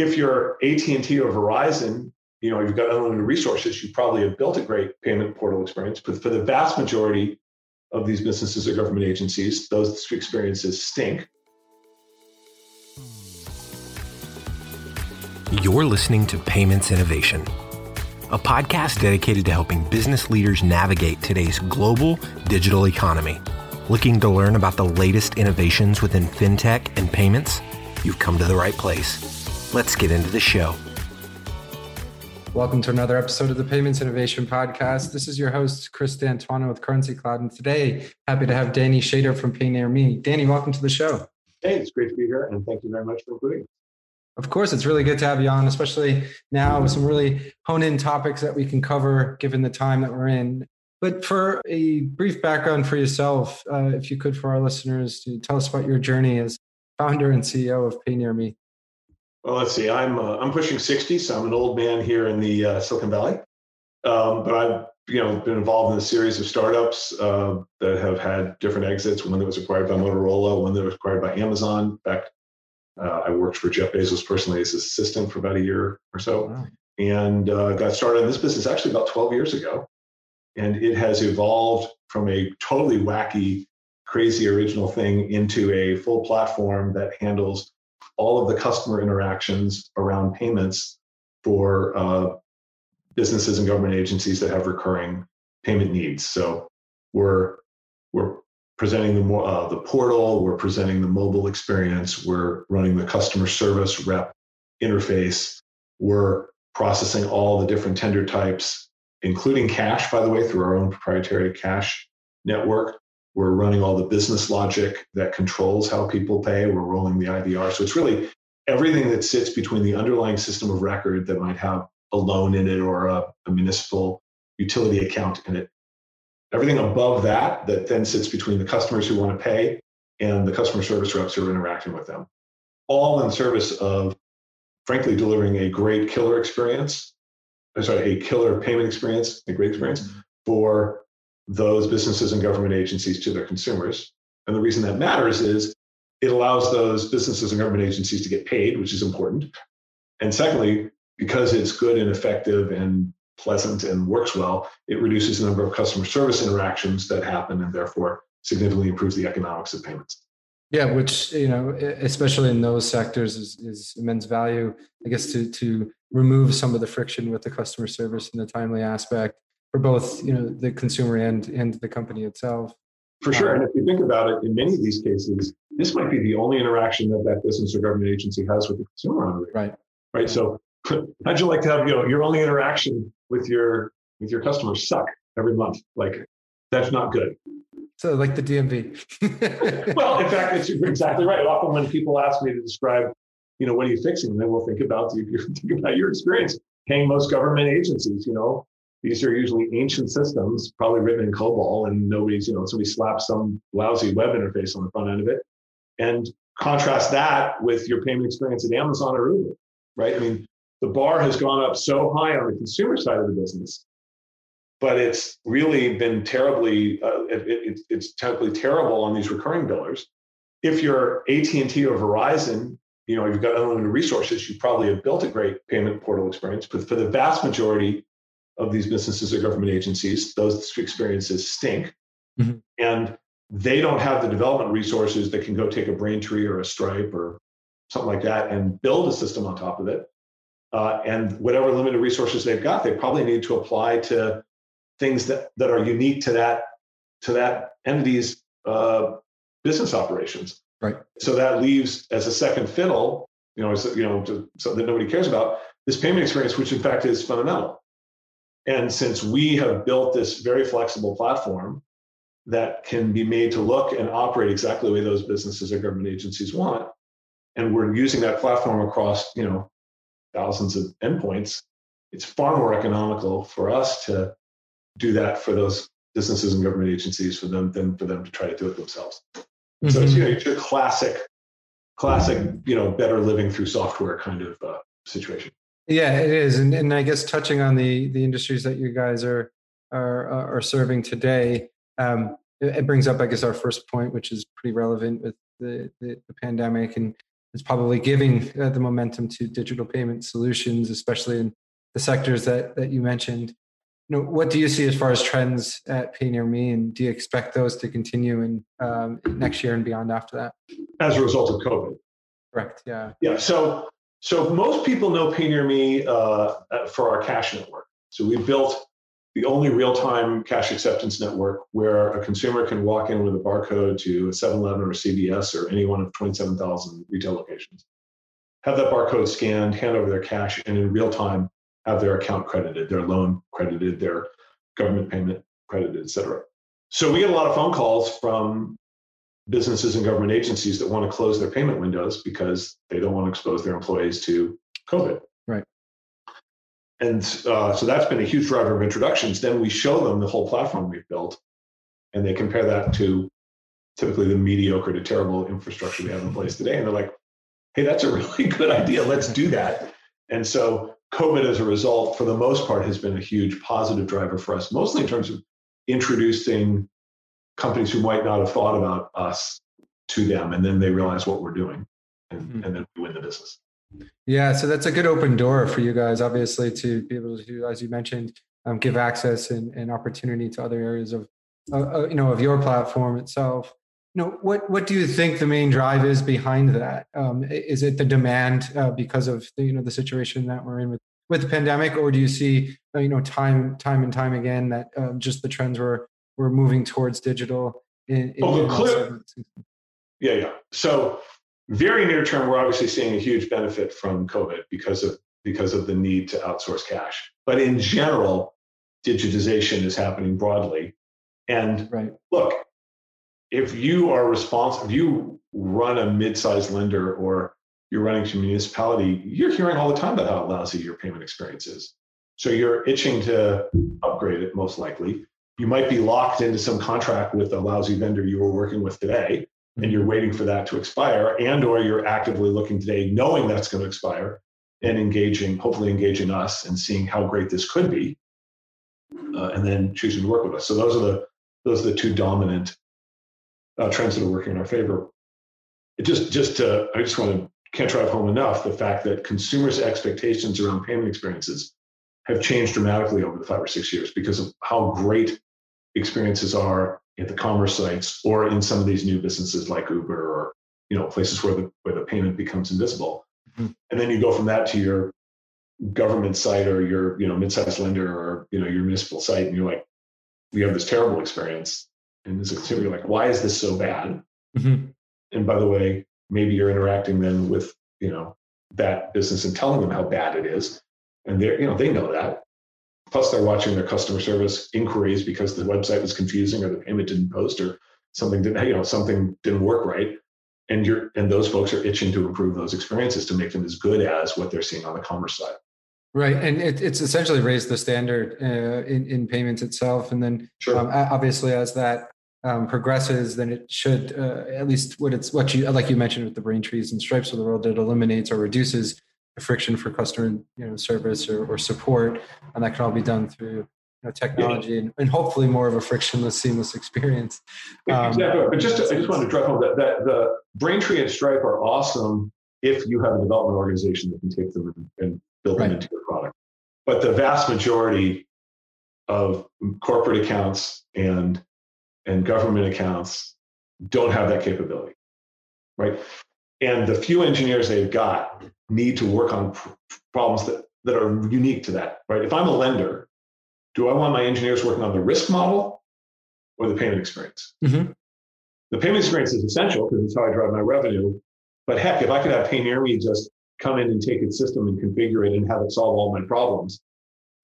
if you're AT&T or Verizon, you know, you've got unlimited resources, you probably have built a great payment portal experience. But for the vast majority of these businesses or government agencies, those experiences stink. You're listening to Payments Innovation, a podcast dedicated to helping business leaders navigate today's global digital economy. Looking to learn about the latest innovations within fintech and payments? You've come to the right place. Let's get into the show. Welcome to another episode of the Payments Innovation Podcast. This is your host, Chris D'Antuono with Currency Cloud. And today, happy to have Danny Shader from PayNearMe. Danny, welcome to the show. Hey, it's great to be here. And thank you very much for including me. Of course, it's really good to have you on, especially now with some really hone in topics that we can cover given the time that we're in. But for a brief background for yourself, uh, if you could, for our listeners, to tell us about your journey as founder and CEO of PayNearMe. Well, let's see. I'm uh, I'm pushing 60, so I'm an old man here in the uh, Silicon Valley. Um, but I've you know been involved in a series of startups uh, that have had different exits. One that was acquired by Motorola, one that was acquired by Amazon. Back, uh, I worked for Jeff Bezos personally as his assistant for about a year or so, wow. and uh, got started in this business actually about 12 years ago. And it has evolved from a totally wacky, crazy original thing into a full platform that handles all of the customer interactions around payments for uh, businesses and government agencies that have recurring payment needs. So we're we're presenting the uh, the portal, we're presenting the mobile experience, we're running the customer service rep interface, we're processing all the different tender types, including cash, by the way, through our own proprietary cash network. We're running all the business logic that controls how people pay. We're rolling the IVR. So it's really everything that sits between the underlying system of record that might have a loan in it or a, a municipal utility account in it. Everything above that, that then sits between the customers who want to pay and the customer service reps who are interacting with them. All in service of, frankly, delivering a great killer experience, I'm sorry, a killer payment experience, a great experience mm-hmm. for those businesses and government agencies to their consumers. And the reason that matters is it allows those businesses and government agencies to get paid, which is important. And secondly, because it's good and effective and pleasant and works well, it reduces the number of customer service interactions that happen and therefore significantly improves the economics of payments. Yeah, which you know, especially in those sectors, is, is immense value. I guess to to remove some of the friction with the customer service and the timely aspect, for both you know the consumer and and the company itself. For sure. And if you think about it in many of these cases this might be the only interaction that that business or government agency has with the consumer on it right. Right? So how'd you like to have you know your only interaction with your with your customers suck every month? Like that's not good. So like the dmv well in fact it's exactly right. Often when people ask me to describe you know what are you fixing then we'll think about you think about your experience. Paying most government agencies you know these are usually ancient systems, probably written in COBOL, and nobody's, you know, somebody slaps some lousy web interface on the front end of it. And contrast that with your payment experience at Amazon or Uber, right? I mean, the bar has gone up so high on the consumer side of the business, but it's really been terribly, uh, it, it, it's terribly terrible on these recurring billers. If you're AT&T or Verizon, you know, you've got unlimited resources, you probably have built a great payment portal experience, but for the vast majority of these businesses or government agencies, those experiences stink. Mm-hmm. And they don't have the development resources that can go take a Braintree or a Stripe or something like that and build a system on top of it. Uh, and whatever limited resources they've got, they probably need to apply to things that, that are unique to that to that entity's uh, business operations. Right. So that leaves as a second fiddle, you know, you know, to, something that nobody cares about. This payment experience, which in fact is fundamental. And since we have built this very flexible platform that can be made to look and operate exactly the way those businesses or government agencies want, and we're using that platform across, you know, thousands of endpoints, it's far more economical for us to do that for those businesses and government agencies for them than for them to try to do it themselves. Mm-hmm. So it's, you know, it's your classic, classic, you know, better living through software kind of uh, situation. Yeah, it is, and and I guess touching on the the industries that you guys are are are serving today, um, it, it brings up, I guess, our first point, which is pretty relevant with the the, the pandemic and it's probably giving uh, the momentum to digital payment solutions, especially in the sectors that that you mentioned. You know, what do you see as far as trends at PayNearMe, and do you expect those to continue in um, next year and beyond after that? As a result of COVID. Correct. Yeah. Yeah. So so most people know PayNearMe uh, for our cash network. So we built the only real-time cash acceptance network where a consumer can walk in with a barcode to a 7-Eleven or CVS or any one of 27,000 retail locations, have that barcode scanned, hand over their cash, and in real time have their account credited, their loan credited, their government payment credited, et cetera. So we get a lot of phone calls from businesses and government agencies that want to close their payment windows because they don't want to expose their employees to COVID. Right. And uh, so that's been a huge driver of introductions. Then we show them the whole platform we've built, and they compare that to typically the mediocre to terrible infrastructure we have in place today. And they're like, hey, that's a really good idea. Let's do that. And so COVID, as a result, for the most part, has been a huge positive driver for us, mostly in terms of introducing companies who might not have thought about us to them. And then they realize what we're doing, and, mm-hmm. and then we win the business. Yeah, so that's a good open door for you guys, obviously, to be able to, as you mentioned, um, give access and, and, opportunity to other areas of, uh, you know, of your platform itself. You know, what what do you think the main drive is behind that? Um, is it the demand uh, because of the, you know the situation that we're in with with the pandemic, or do you see uh, you know time time and time again that um, just the trends were were moving towards digital? In, in oh, clear. Yeah, yeah. So very near term, we're obviously seeing a huge benefit from COVID because of because of the need to outsource cash. But in general, digitization is happening broadly. And right. look, if you are responsible, if you run a mid-sized lender or you're running to municipality, you're hearing all the time about how lousy your payment experience is. So you're itching to upgrade it, most likely. You might be locked into some contract with a lousy vendor you were working with today and you're waiting for that to expire and or you're actively looking today knowing that's going to expire and engaging hopefully engaging us and seeing how great this could be uh, and then choosing to work with us. So those are the those are the two dominant uh, trends that are working in our favor. It just just to, i just want to can't drive home enough the fact that consumers expectations around payment experiences have changed dramatically over the five or six years because of how great experiences are at the commerce sites or in some of these new businesses like Uber or you know places where the where the payment becomes invisible. Mm-hmm. And then you go from that to your government site or your you know mid-sized lender or you know your municipal site and you're like we have this terrible experience and as a consumer you're like why is this so bad mm-hmm. and by the way maybe you're interacting then with you know that business and telling them how bad it is and they're you know they know that Plus, they're watching their customer service inquiries because the website was confusing or the payment didn't post or something didn't, you know, something didn't work right. And you're and those folks are itching to improve those experiences to make them as good as what they're seeing on the commerce side. Right, and it, it's essentially raised the standard uh, in in payments itself, and then sure. um, obviously as that um, progresses, then it should uh, at least what it's what you like you mentioned with the Braintrees and Stripes of the world, it eliminates or reduces friction for customer you know service or, or support and that can all be done through you know, technology yeah. and, and, hopefully more of a frictionless, seamless experience. Um, exactly. But just, to, I just want to drive home that, that the Braintree and Stripe are awesome if you have a development organization that can take them and, and build right. them into your product. But the vast majority of corporate accounts and and government accounts don't have that capability, right? And the few engineers they've got need to work on pr- problems that, that are unique to that, right? If I'm a lender, do I want my engineers working on the risk model or the payment experience? Mm-hmm. The payment experience is essential because it's how I drive my revenue. But heck, if I could have PayNearMe just come in and take its system and configure it and have it solve all my problems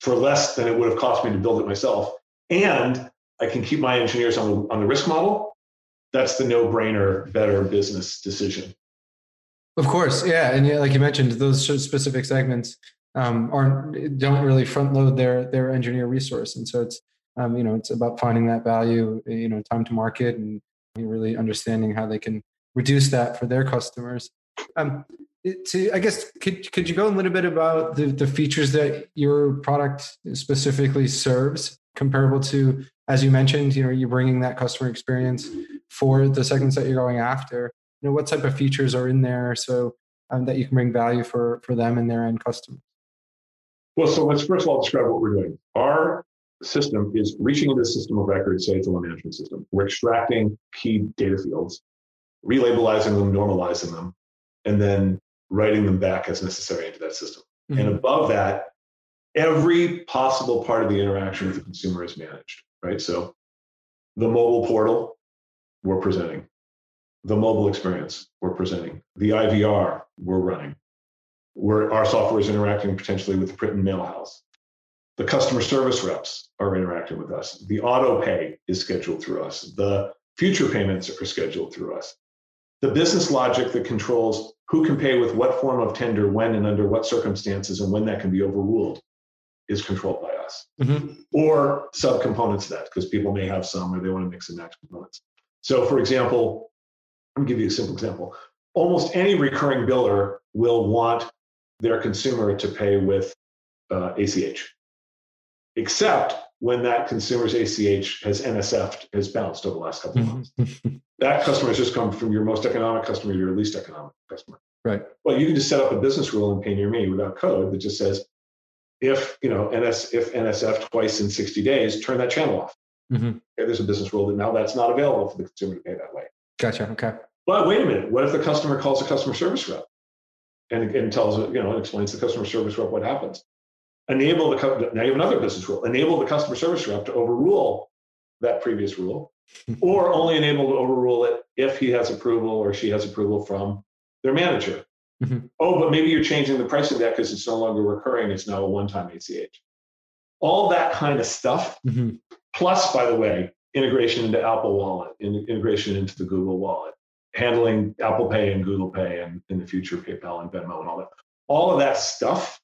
for less than it would have cost me to build it myself, and I can keep my engineers on the, on the risk model, that's the no-brainer, better business decision. Of course, yeah, and yeah, like you mentioned, those specific segments um, aren't don't really front load their their engineer resource, and so it's um, you know it's about finding that value, you know, time to market, and really understanding how they can reduce that for their customers. Um, to, I guess could could you go a little bit about the, the features that your product specifically serves, comparable to as you mentioned, you know, you're bringing that customer experience for the segments that you're going after know what type of features are in there so um, that you can bring value for for them and their end customers? Well, so let's first of all describe what we're doing. Our system is reaching into the system of record, say it's a loan management system. We're extracting key data fields, relabelizing them, normalizing them, and then writing them back as necessary into that system. Mm-hmm. And above that, every possible part of the interaction with the consumer is managed, right? So the mobile portal, we're presenting. The mobile experience, we're presenting. The IVR, we're running. We're, our software is interacting potentially with the print and mail house. The customer service reps are interacting with us. The auto pay is scheduled through us. The future payments are scheduled through us. The business logic that controls who can pay with what form of tender, when, and under what circumstances, and when that can be overruled is controlled by us. Mm-hmm. Or subcomponents of that, because people may have some or they want to mix and match components. So, for example, let me give you a simple example. Almost any recurring biller will want their consumer to pay with uh, ACH, except when that consumer's ACH has NSF has bounced over the last couple of months. that customer has just come from your most economic customer to your least economic customer. Right. Well, you can just set up a business rule in PayNearMe without code that just says, if you know NS if NSF twice in 60 days, turn that channel off. Mm-hmm. Okay, there's a business rule that now that's not available for the consumer to pay that way. Gotcha. Okay. But wait a minute. What if the customer calls a customer service rep and, and tells it, you know, and explains to the customer service rep what happens? Enable the now you have another business rule. Enable the customer service rep to overrule that previous rule, or only enable to overrule it if he has approval or she has approval from their manager. Mm-hmm. Oh, but maybe you're changing the price of that because it's no longer recurring. It's now a one-time ACH. All that kind of stuff. Mm-hmm. Plus, by the way, integration into Apple Wallet, integration into the Google Wallet, handling Apple Pay and Google Pay, and in the future PayPal and Venmo and all that. All of that stuff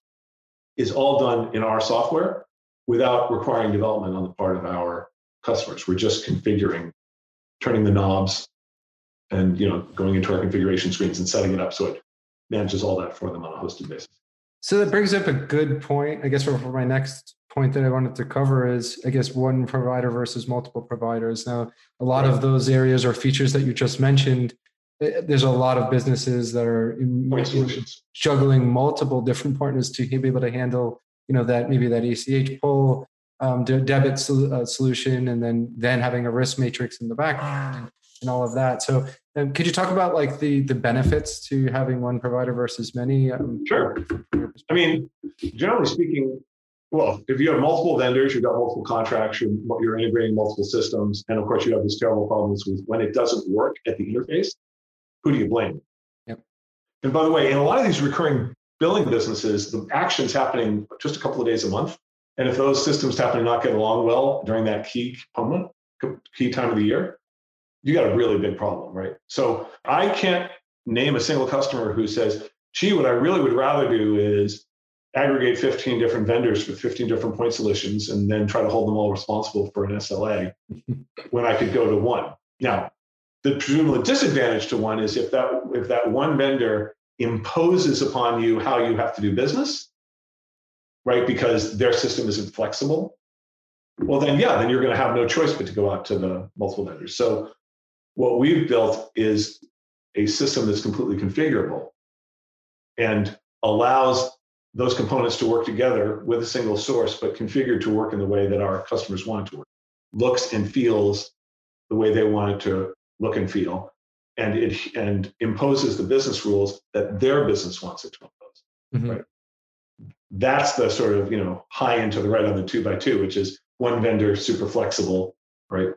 is all done in our software without requiring development on the part of our customers. We're just configuring, turning the knobs, and you know, going into our configuration screens and setting it up so it manages all that for them on a hosted basis. So that brings up a good point. I guess for, for my next point that I wanted to cover is, I guess, one provider versus multiple providers. Now, a lot of those areas or features that you just mentioned, eh, there's a lot of businesses that are juggling multiple different partners to be able to handle, you know, that maybe that ACH pull, um, debit sol- uh, solution, and then then having a risk matrix in the background and all of that. So, um, could you talk about like the the benefits to having one provider versus many? Um, sure. I mean, generally speaking, well, if you have multiple vendors, you've got multiple contracts, you're, you're integrating multiple systems, and of course, you have these terrible problems with when it doesn't work at the interface. Who do you blame? Yep. And by the way, in a lot of these recurring billing businesses, the action's happening just a couple of days a month. And if those systems happen to not get along well during that key component, key time of the year, you got a really big problem, right? So I can't name a single customer who says, gee, what I really would rather do is aggregate 15 different vendors with 15 different point solutions and then try to hold them all responsible for an SLA when I could go to one. Now, the presumable disadvantage to one is if that if that one vendor imposes upon you how you have to do business, right? Because their system isn't flexible. Well, then yeah, then you're going to have no choice but to go out to the multiple vendors. So what we've built is a system that's completely configurable and allows those components to work together with a single source, but configured to work in the way that our customers want it to work. Looks and feels the way they want it to look and feel, and it and imposes the business rules that their business wants it to impose. Mm-hmm. Right. That's the sort of you know high end to the right on the two by two, which is one vendor, super flexible, right?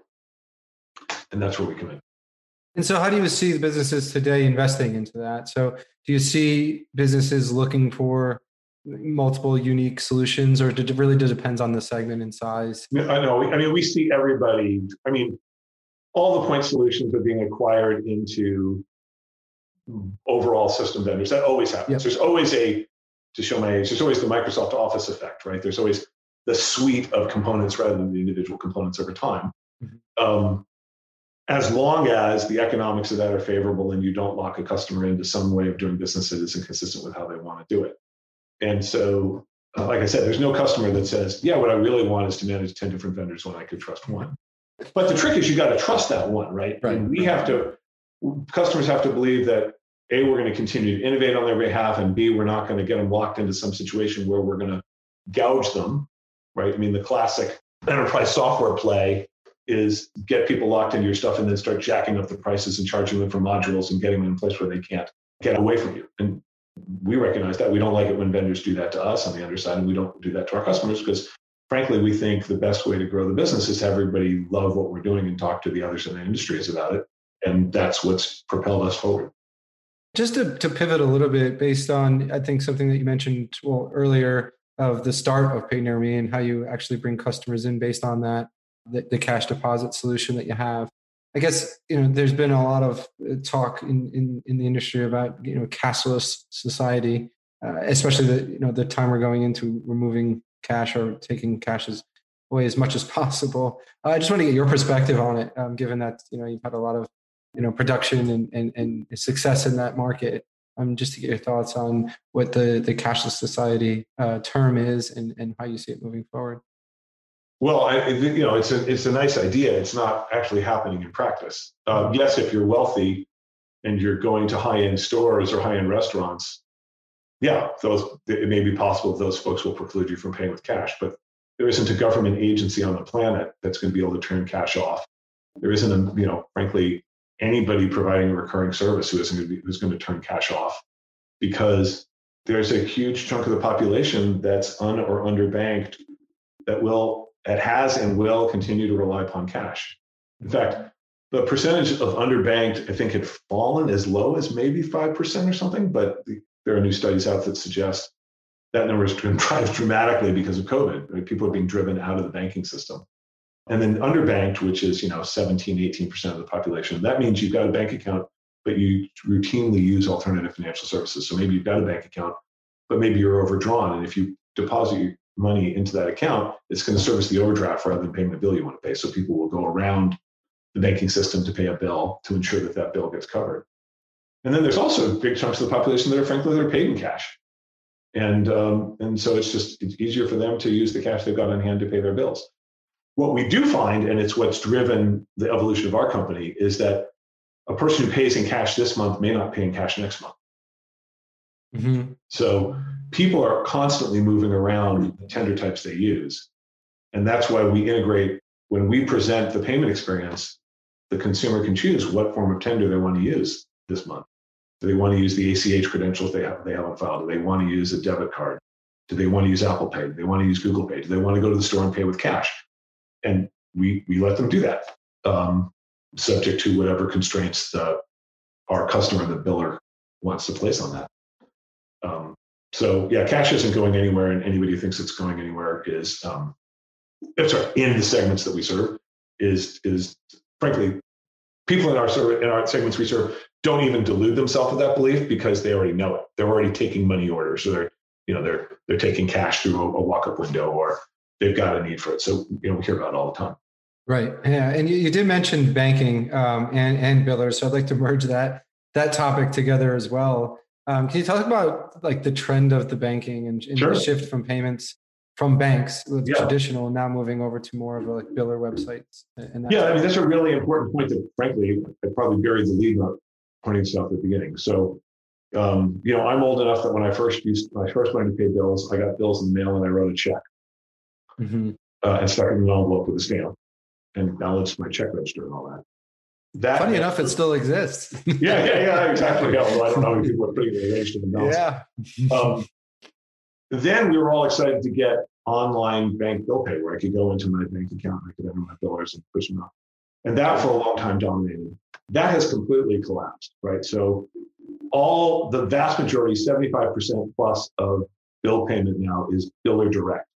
And that's where we come in. And so, how do you see the businesses today investing into that? So, do you see businesses looking for multiple unique solutions, or it really just depends on the segment and size? I know. I mean, we see everybody. I mean, all the point solutions are being acquired into overall system vendors. That always happens. Yep. There's always a, to show my age, there's always the Microsoft Office effect, right? There's always the suite of components rather than the individual components over time. Mm-hmm. Um, as long as the economics of that are favorable and you don't lock a customer into some way of doing business that isn't consistent with how they want to do it. And so, uh, like I said, there's no customer that says, yeah, what I really want is to manage 10 different vendors when I could trust one. But the trick is you got to trust that one, right? Right. And we have to, customers have to believe that A, we're going to continue to innovate on their behalf, and B, we're not going to get them locked into some situation where we're going to gouge them, right? I mean, the classic enterprise software play is get people locked into your stuff and then start jacking up the prices and charging them for modules and getting them in a place where they can't get away from you. And we recognize that. We don't like it when vendors do that to us on the underside, and we don't do that to our customers because frankly, we think the best way to grow the business is to have everybody love what we're doing and talk to the others in the industries about it. And that's what's propelled us forward. Just to, to pivot a little bit based on, I think, something that you mentioned well earlier of the start of PayNearMe and how you actually bring customers in based on that, the, the cash deposit solution that you have. I guess you know there's been a lot of uh, talk in, in, in the industry about you know cashless society, uh, especially the you know the time we're going into removing cash or taking cash away as much as possible. Uh, I just want to get your perspective on it, um, given that you know you've had a lot of you know production and, and, and success in that market. Um, just to get your thoughts on what the the cashless society uh, term is and, and how you see it moving forward. Well, I, you know, it's a it's a nice idea. It's not actually happening in practice. Um, yes, if you're wealthy and you're going to high end stores or high end restaurants, yeah, those it may be possible that those folks will preclude you from paying with cash, but there isn't a government agency on the planet that's going to be able to turn cash off. There isn't a, you know, frankly, anybody providing a recurring service who isn't going to be who's going to turn cash off because there's a huge chunk of the population that's un or underbanked that will that has and will continue to rely upon cash. In fact, the percentage of underbanked, I think, had fallen as low as maybe 5% or something, but there are new studies out that suggest that number has rise dramatically because of COVID. Right? People are being driven out of the banking system. And then underbanked, which is you know 17, 18% of the population, that means you've got a bank account, but you routinely use alternative financial services. So maybe you've got a bank account, but maybe you're overdrawn. And if you deposit money into that account, it's going to service the overdraft rather than paying the bill you want to pay. So people will go around the banking system to pay a bill to ensure that that bill gets covered. And then there's also big chunks of the population that are frankly that are paid in cash. And, um, and so it's just it's easier for them to use the cash they've got on hand to pay their bills. What we do find, and it's what's driven the evolution of our company, is that a person who pays in cash this month may not pay in cash next month. Mm-hmm. So people are constantly moving around the tender types they use. And that's why we integrate when we present the payment experience, the consumer can choose what form of tender they want to use this month. Do they want to use the ACH credentials they have, they have on file? Do they want to use a debit card? Do they want to use Apple Pay? Do they want to use Google Pay? Do they want to go to the store and pay with cash? And we, we let them do that, um, subject to whatever constraints the, our customer, the biller, wants to place on that. Um, so yeah, cash isn't going anywhere, and anybody who thinks it's going anywhere is, um, sorry, in the segments that we serve, is is frankly, people in our serve, in our segments we serve don't even delude themselves with that belief because they already know it. They're already taking money orders, or they're you know they're they're taking cash through a, a walk-up window, or they've got a need for it. So you know we hear about it all the time. Right. Yeah, and you, you did mention banking um, and and billers, so I'd like to merge that that topic together as well. Um, can you talk about like the trend of the banking and, and sure. the shift from payments from banks with yeah. traditional now moving over to more of a, like biller websites? And yeah, I mean that's a really important point that frankly I probably buried the lead on pointing stuff at the beginning. So, um, you know, I'm old enough that when I first used, when I first wanted to pay bills, I got bills in the mail and I wrote a check mm-hmm. uh, and stuck it in an envelope with a stamp. And balanced my check register and all that. That Funny enough, it still exists. yeah, yeah, yeah, exactly. I don't know how many people are putting it arranged in the. Yeah. um, then we were all excited to get online bank bill pay where I could go into my bank account and I could enter my billers and push them up. And that for a long time dominated. That has completely collapsed, right? So all the vast majority, 75% plus of bill payment now is biller direct,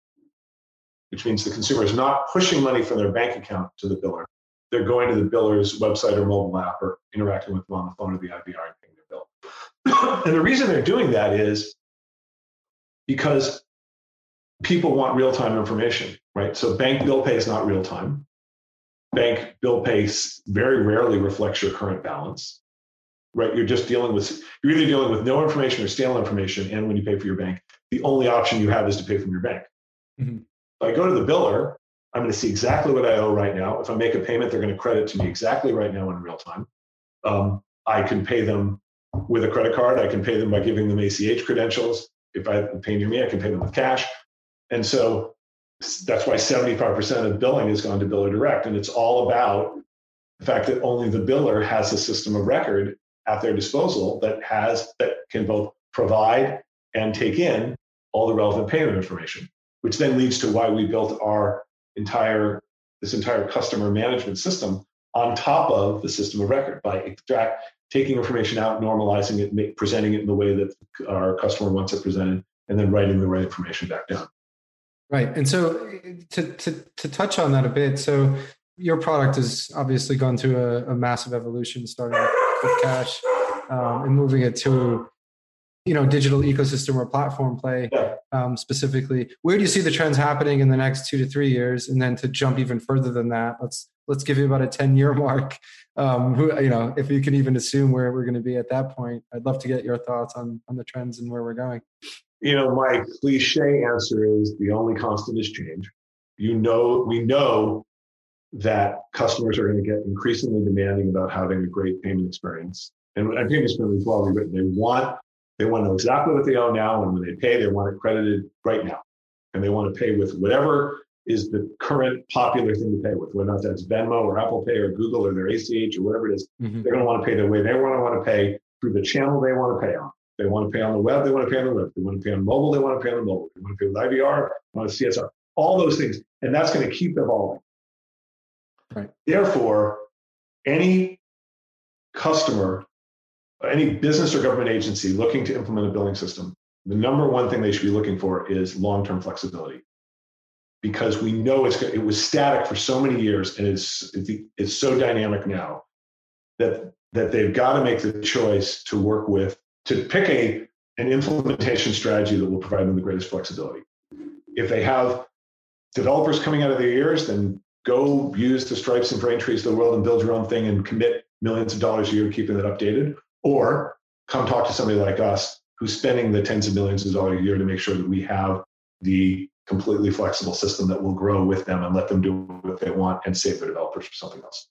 which means the consumer is not pushing money from their bank account to the biller. They're going to the biller's website or mobile app or interacting with them on the phone or the IVR and paying their bill. and the reason they're doing that is because people want real-time information, right? So bank bill pay is not real time bank bill pay very rarely reflects your current balance right you're just dealing with you're either dealing with no information or stale information and when you pay for your bank the only option you have is to pay from your bank mm-hmm. if i go to the biller i'm going to see exactly what i owe right now if i make a payment they're going to credit to me exactly right now in real time um, i can pay them with a credit card. I can pay them by giving them ACH credentials. If I pay near me, I can pay them with cash. And so that's why 75% of billing has gone to biller direct. And it's all about the fact that only the biller has a system of record at their disposal that has that can both provide and take in all the relevant payment information, which then leads to why we built our entire this entire customer management system on top of the system of record by extract taking information out, normalizing it, make, presenting it in the way that our customer wants it presented, and then writing the right information back down. Right. And so to, to, to touch on that a bit, so your product has obviously gone through a, a massive evolution, starting with cash um, and moving it to you know digital ecosystem or platform play yeah. um, specifically where do you see the trends happening in the next two to three years? And then to jump even further than that let's let's give you about a 10 year mark. Um, who, you know if you can even assume where we're going to be at that point i'd love to get your thoughts on on the trends and where we're going. You know my cliche answer is the only constant is change. You know we know that customers are going to get increasingly demanding about having a great payment experience. And I think it's been well written. They want they want to know exactly what they owe now, and when they pay, they want it credited right now, and they want to pay with whatever is the current popular thing to pay with, whether or not that's Venmo or Apple Pay or Google or their ACH or whatever it is. Mm-hmm. They're going to want to pay the way they want to want to pay through the channel they want to pay on. They want to pay on the web. They want to pay on the web. They want to pay on mobile. They want to pay on the mobile. They want to pay with IVR. They want to CSR. All those things, and that's going to keep evolving. Right. Therefore, any customer any business or government agency looking to implement a billing system, the number one thing they should be looking for is long-term flexibility. Because we know it's it was static for so many years and it's it's so dynamic now that that they've got to make the choice to work with to pick a an implementation strategy that will provide them the greatest flexibility. If they have developers coming out of their ears, then go use the Stripes and Braintrees of the world and build your own thing and commit millions of dollars a year keeping it updated. Or come talk to somebody like us who's spending the tens of millions of dollars a year to make sure that we have the completely flexible system that will grow with them and let them do what they want and save the developers for something else.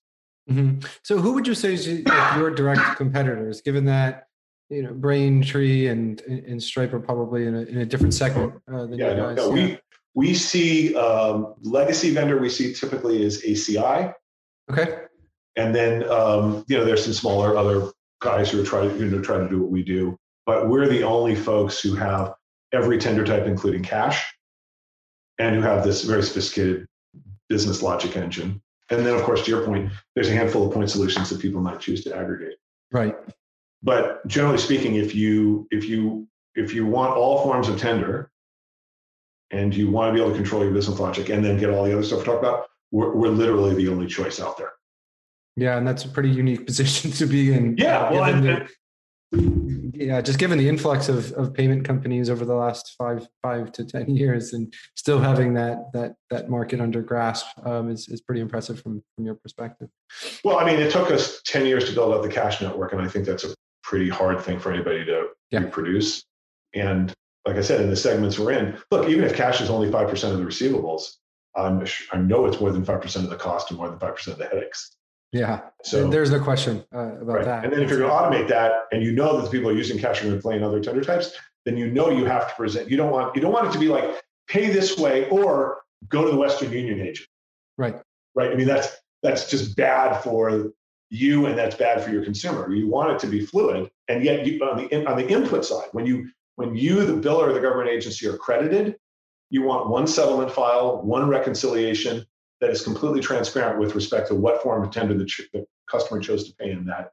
Mm-hmm. So, who would you say is your direct competitors, given that you know Braintree and and Stripe are probably in a, in a different segment uh, than yeah, you guys? No, no. We we see um, legacy vendor we see typically is ACI. Okay. And then um, you know there's some smaller other guys who are trying to you know try to do what we do, but we're the only folks who have every tender type, including cash, and who have this very sophisticated business logic engine. And then, of course, to your point, there's a handful of point solutions that people might choose to aggregate. Right. But generally speaking, if you if you if you want all forms of tender, and you want to be able to control your business logic, and then get all the other stuff we talked about, we're, we're literally the only choice out there. Yeah, and that's a pretty unique position to be in. Yeah, well, the, yeah, just given the influx of, of payment companies over the last five five to ten years, and still having that that that market under grasp um, is is pretty impressive from from your perspective. Well, I mean, it took us ten years to build up the cash network, and I think that's a pretty hard thing for anybody to yeah. reproduce. And like I said, in the segments we're in, look, even if cash is only five percent of the receivables, I'm I know it's more than five percent of the cost and more than five percent of the headaches. Yeah. So there's no question uh, about right. that. And then if you're going to automate that, and you know that the people are using cash and playing other tender types, then you know you have to present. You don't want you don't want it to be like pay this way or go to the Western Union agent. Right. Right. I mean that's that's just bad for you and that's bad for your consumer. You want it to be fluid, and yet you, on the on the input side, when you when you the biller or the government agency are credited, you want one settlement file, one reconciliation, that is completely transparent with respect to what form of tender the, ch- the customer chose to pay in that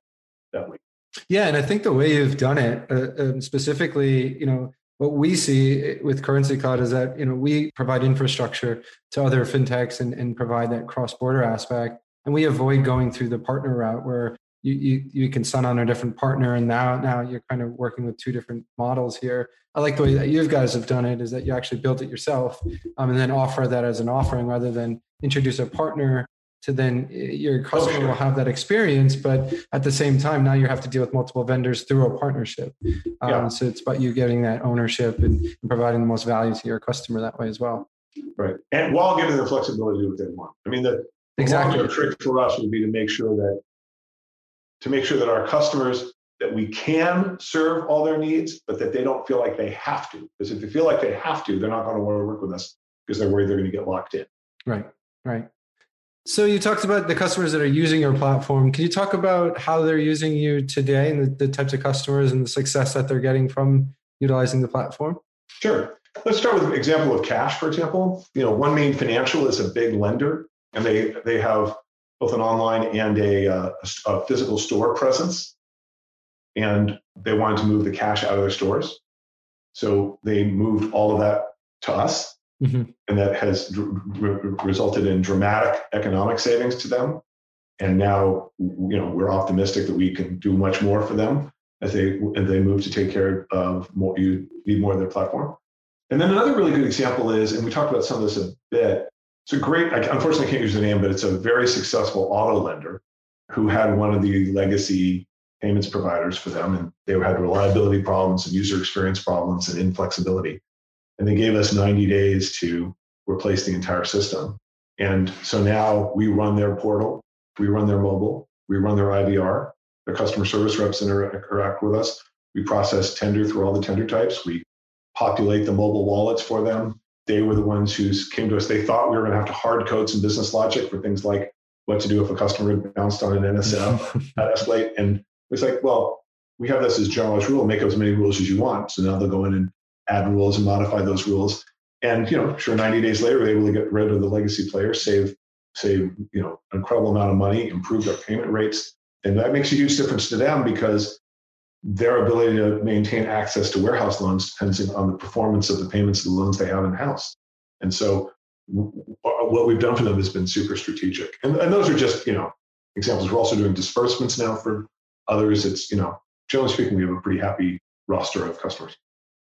that week. Yeah, and I think the way you've done it, uh, um, specifically, you know, what we see with Currency Cloud is that you know we provide infrastructure to other fintechs and, and provide that cross-border aspect, and we avoid going through the partner route where you, you you can sign on a different partner, and now now you're kind of working with two different models here. I like the way that you guys have done it is that you actually built it yourself, um, and then offer that as an offering rather than introduce a partner to then eh, your oh, customer oh, sure. will have that experience but at the same time now you have to deal with multiple vendors through a partnership um, yeah. so it's about you getting that ownership and, and, providing the most value to your customer that way as well right and while giving them flexibility to do what they want i mean the, the exactly. trick for us would be to make sure that to make sure that our customers that we can serve all their needs, but that they don't feel like they have to. Because if they feel like they have to, they're not going to want to work with us because they're worried they're going to get locked in. Right, right. So you talked about the customers that are using your platform. Can you talk about how they're using you today and the, the types of customers and the success that they're getting from utilizing the platform? Sure. Let's start with an example of cash, for example. You know, OneMain Financial is a big lender, and they they have both an online and a, uh, a physical store presence. And they wanted to move the cash out of their stores, so they moved all of that to us, mm-hmm. and that has resulted in dramatic economic savings to them. And now, you know, we're optimistic that we can do much more for them as they as they move to take care of more. You need more of their platform. And then another really good example is, and we talked about some of this a bit. It's a great. I unfortunately can't use the name, but it's a very successful auto lender who had one of the legacy payments providers for them, and they had reliability problems and user experience problems and inflexibility. And they gave us 90 days to replace the entire system. And so now we run their portal, we run their mobile, we run their IVR, their customer service reps interact with us. We process tender through all the tender types. We populate the mobile wallets for them. They were the ones who came to us. They thought we were going to have to hard code some business logic for things like what to do if a customer bounced on an NSF at Escalate. And it's like, well, we have this as generalized rule, make up as many rules as you want. So now they'll go in and add rules and modify those rules. And you know, sure, 90 days later, they're able to get rid of the legacy players, save save you know an incredible amount of money, improve their payment rates, and that makes a huge difference to them because their ability to maintain access to warehouse loans depends on the performance of the payments of the loans they have in house. And so what we've done for them has been super strategic. And, and those are just, you know, examples. We're also doing disbursements now for others. It's, you know, generally speaking, we have a pretty happy roster of customers.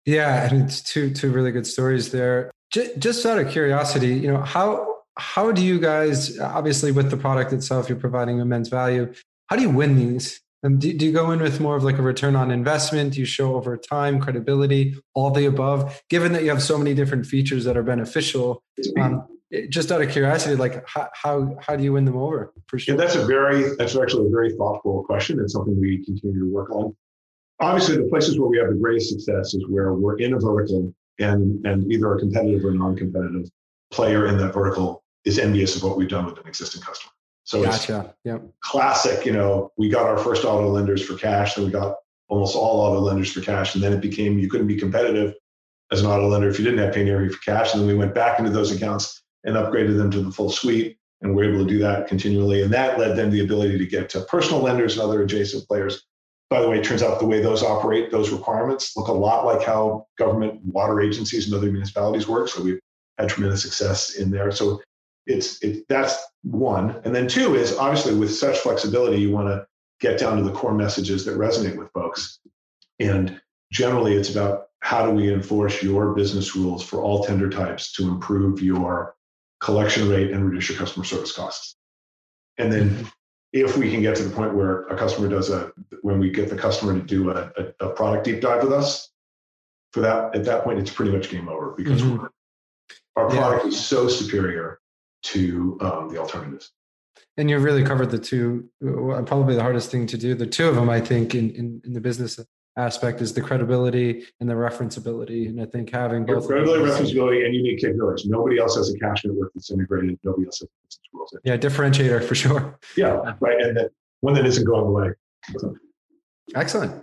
Yeah, and it's two two really good stories there. Just, just out of curiosity, you know, how how do you guys obviously with the product itself, you're providing immense value. How do you win these? Um, do, do, you go in with more of like a return on investment? Do you show over time credibility, all the above? Given that you have so many different features that are beneficial, um, just out of curiosity, like how, how how do you win them over? For sure, yeah, that's a very that's actually a very thoughtful question. It's something we continue to work on. Obviously, the places where we have the greatest success is where we're in a vertical and and either a competitive or non-competitive player in that vertical is envious of what we've done with an existing customer. So gotcha. it's yep. classic, you know, we got our first auto lenders for cash, then we got almost all auto lenders for cash. And then it became you couldn't be competitive as an auto lender if you didn't have Payoneer for cash. And then we went back into those accounts and upgraded them to the full suite. And we're able to do that continually. And that led them the ability to get to personal lenders and other adjacent players. By the way, it turns out the way those operate, those requirements look a lot like how government water agencies and other municipalities work. So we've had tremendous success in there. So it's it, that's one and then two is obviously with such flexibility you want to get down to the core messages that resonate with folks and generally it's about how do we enforce your business rules for all tender types to improve your collection rate and reduce your customer service costs and then. If we can get to the point where a customer does a when we get the customer to do a, a, a product deep dive with us for that at that point it's pretty much game over because mm-hmm. our product yeah. is so superior to um, the alternatives. And you've really covered the two, probably the hardest thing to do. The two of them, I think, in, in, in the business aspect is the credibility and the referenceability. And I think having both credibility, referenceability, and unique capabilities. Nobody else has a cash network that's integrated. Nobody else has business rules. Yeah, differentiator for sure. Yeah, right. And that one that isn't going away. Excellent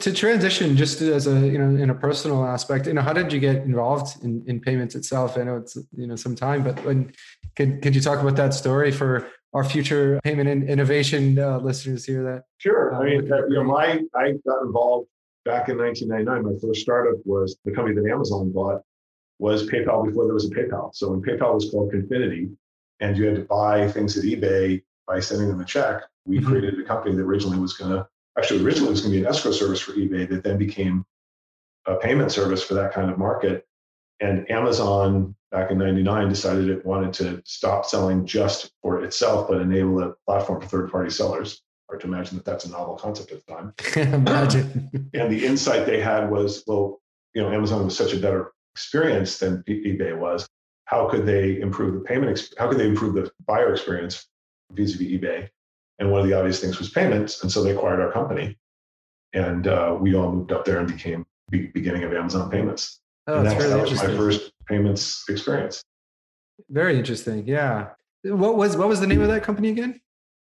to transition just as a you know in a personal aspect you know how did you get involved in, in payments itself i know it's you know some time but when could, could you talk about that story for our future payment and innovation uh, listeners hear that sure uh, i mean uh, you know my i got involved back in 1999 my first startup was the company that amazon bought was paypal before there was a paypal so when paypal was called confinity and you had to buy things at ebay by sending them a check we mm-hmm. created a company that originally was going to actually originally was going to be an escrow service for eBay that then became a payment service for that kind of market. And Amazon back in 99 decided it wanted to stop selling just for itself, but enable a platform for third party sellers. Hard to imagine that that's a novel concept at the time. imagine. and the insight they had was, well, you know, Amazon was such a better experience than eBay was. How could they improve the payment? How could they improve the buyer experience vis-a-vis eBay? And one of the obvious things was payments. And so they acquired our company. and uh, we all moved up there and became be- beginning of Amazon Payments. Oh, and that's that, really that was my first payments experience. Very interesting. Yeah. What was what was the name of that company again?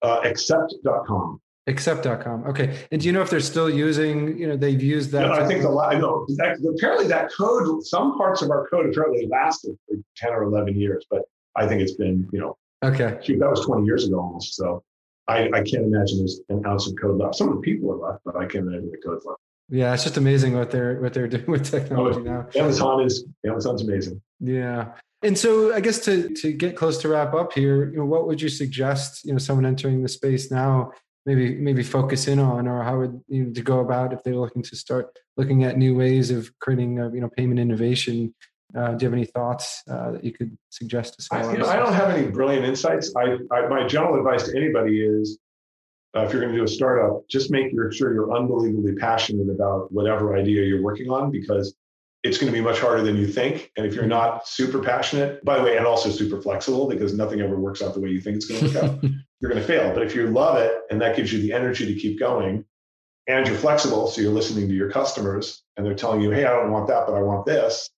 Uh, accept.com. Accept.com. Okay. And do you know if they're still using, you know, they've used that? No, I think the la- no, that, apparently that code, some parts of our code apparently lasted for 10 or 11 years, but I think it's been, you know, Okay. shoot, that was 20 years ago almost. So I, I can't imagine there's an ounce of code left. Some of the people are left, but I can't imagine the code's left. Yeah, it's just amazing what they're what they're doing with technology now. Amazon is, Amazon's amazing. Yeah. And so I guess to to get close to wrap up here, you know, what would you suggest, you know, someone entering the space now maybe maybe focus in on or how would you know, to go about if they're looking to start looking at new ways of creating uh, you know payment innovation uh, do you have any thoughts uh, that you could suggest to I, someone you know, I don't have any brilliant insights. I, I my general advice to anybody is, uh, if you're going to do a startup, just make sure you're unbelievably passionate about whatever idea you're working on because it's going to be much harder than you think. And if you're not super passionate, by the way, and also super flexible because nothing ever works out the way you think it's going to work out, you're going to fail. But if you love it and that gives you the energy to keep going, and you're flexible, so you're listening to your customers and they're telling you, "Hey, I don't want that, but I want this,"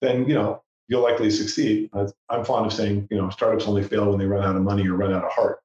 then you know you'll likely succeed. I'm fond of saying, you know, startups only fail when they run out of money or run out of heart.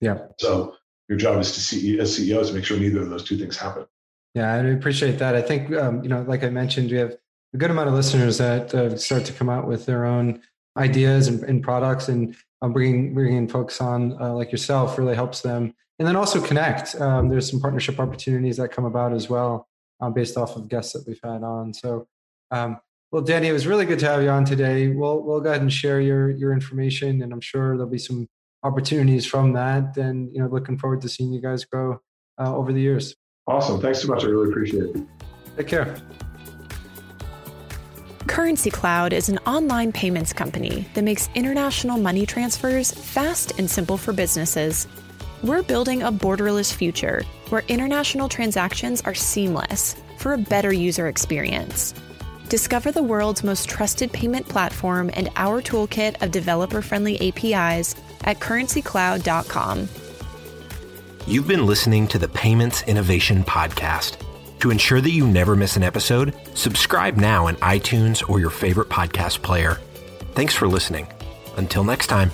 Yeah. So your job is to see as CEOs to make sure neither of those two things happen. Yeah, I appreciate that. I think um, you know, like I mentioned, we have a good amount of listeners that uh, start to come out with their own ideas and, and products, and um, bringing bringing folks on uh, like yourself really helps them, and then also connect. Um, there's some partnership opportunities that come about as well, uh, based off of guests that we've had on. So, um, well, Danny, it was really good to have you on today. We'll we'll go ahead and share your your information, and I'm sure there'll be some opportunities from that. And you know, looking forward to seeing you guys grow uh, over the years. Awesome. Thanks so much. I really appreciate it. Take care. Currency Cloud is an online payments company that makes international money transfers fast and simple for businesses. We're building a borderless future where international transactions are seamless for a better user experience. Discover the world's most trusted payment platform and our toolkit of developer friendly APIs at currencycloud.com. You've been listening to the Payments Innovation Podcast. To ensure that you never miss an episode, subscribe now in iTunes or your favorite podcast player. Thanks for listening. Until next time.